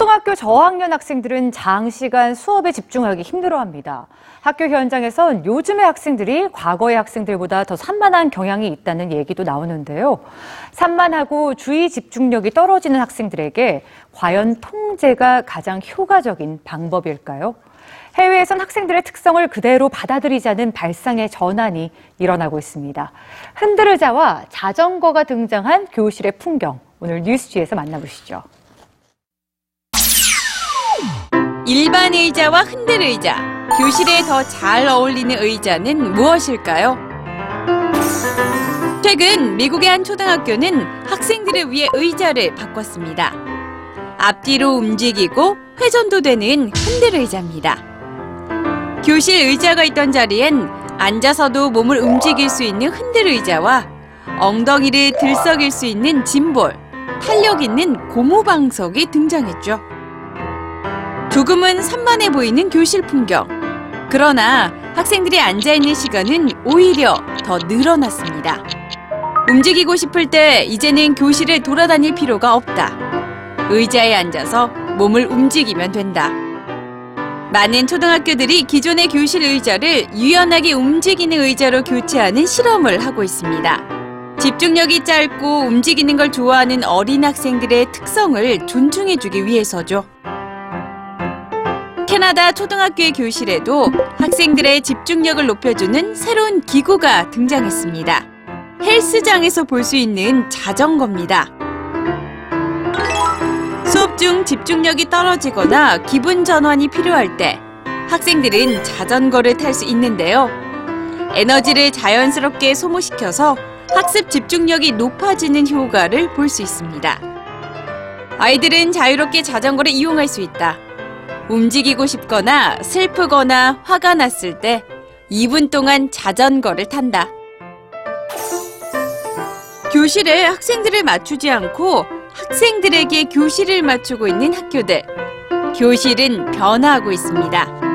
초등학교 저학년 학생들은 장시간 수업에 집중하기 힘들어합니다. 학교 현장에선 요즘의 학생들이 과거의 학생들보다 더 산만한 경향이 있다는 얘기도 나오는데요. 산만하고 주의 집중력이 떨어지는 학생들에게 과연 통제가 가장 효과적인 방법일까요? 해외에선 학생들의 특성을 그대로 받아들이자는 발상의 전환이 일어나고 있습니다. 흔들의자와 자전거가 등장한 교실의 풍경, 오늘 뉴스지에서 만나보시죠. 일반 의자와 흔들 의자, 교실에 더 잘 어울리는 의자는 무엇일까요? 최근 미국의 한 초등학교는 학생들을 위해 의자를 바꿨습니다. 앞뒤로 움직이고 회전도 되는 흔들 의자입니다. 교실 의자가 있던 자리엔 앉아서도 몸을 움직일 수 있는 흔들 의자와 엉덩이를 들썩일 수 있는 짐볼, 탄력 있는 고무방석이 등장했죠. 조금은 산만해 보이는 교실 풍경. 그러나 학생들이 앉아있는 시간은 오히려 더 늘어났습니다. 움직이고 싶을 때 이제는 교실을 돌아다닐 필요가 없다. 의자에 앉아서 몸을 움직이면 된다. 많은 초등학교들이 기존의 교실 의자를 유연하게 움직이는 의자로 교체하는 실험을 하고 있습니다. 집중력이 짧고 움직이는 걸 좋아하는 어린 학생들의 특성을 존중해주기 위해서죠. 캐나다 초등학교의 교실에도 학생들의 집중력을 높여주는 새로운 기구가 등장했습니다. 헬스장에서 볼 수 있는 자전거입니다. 수업 중 집중력이 떨어지거나 기분 전환이 필요할 때 학생들은 자전거를 탈 수 있는데요. 에너지를 자연스럽게 소모시켜서 학습 집중력이 높아지는 효과를 볼 수 있습니다. 아이들은 자유롭게 자전거를 이용할 수 있다. 움직이고 싶거나 슬프거나 화가 났을 때 2분 동안 자전거를 탄다. 교실에 학생들을 맞추지 않고 학생들에게 교실을 맞추고 있는 학교들. 교실은 변화하고 있습니다.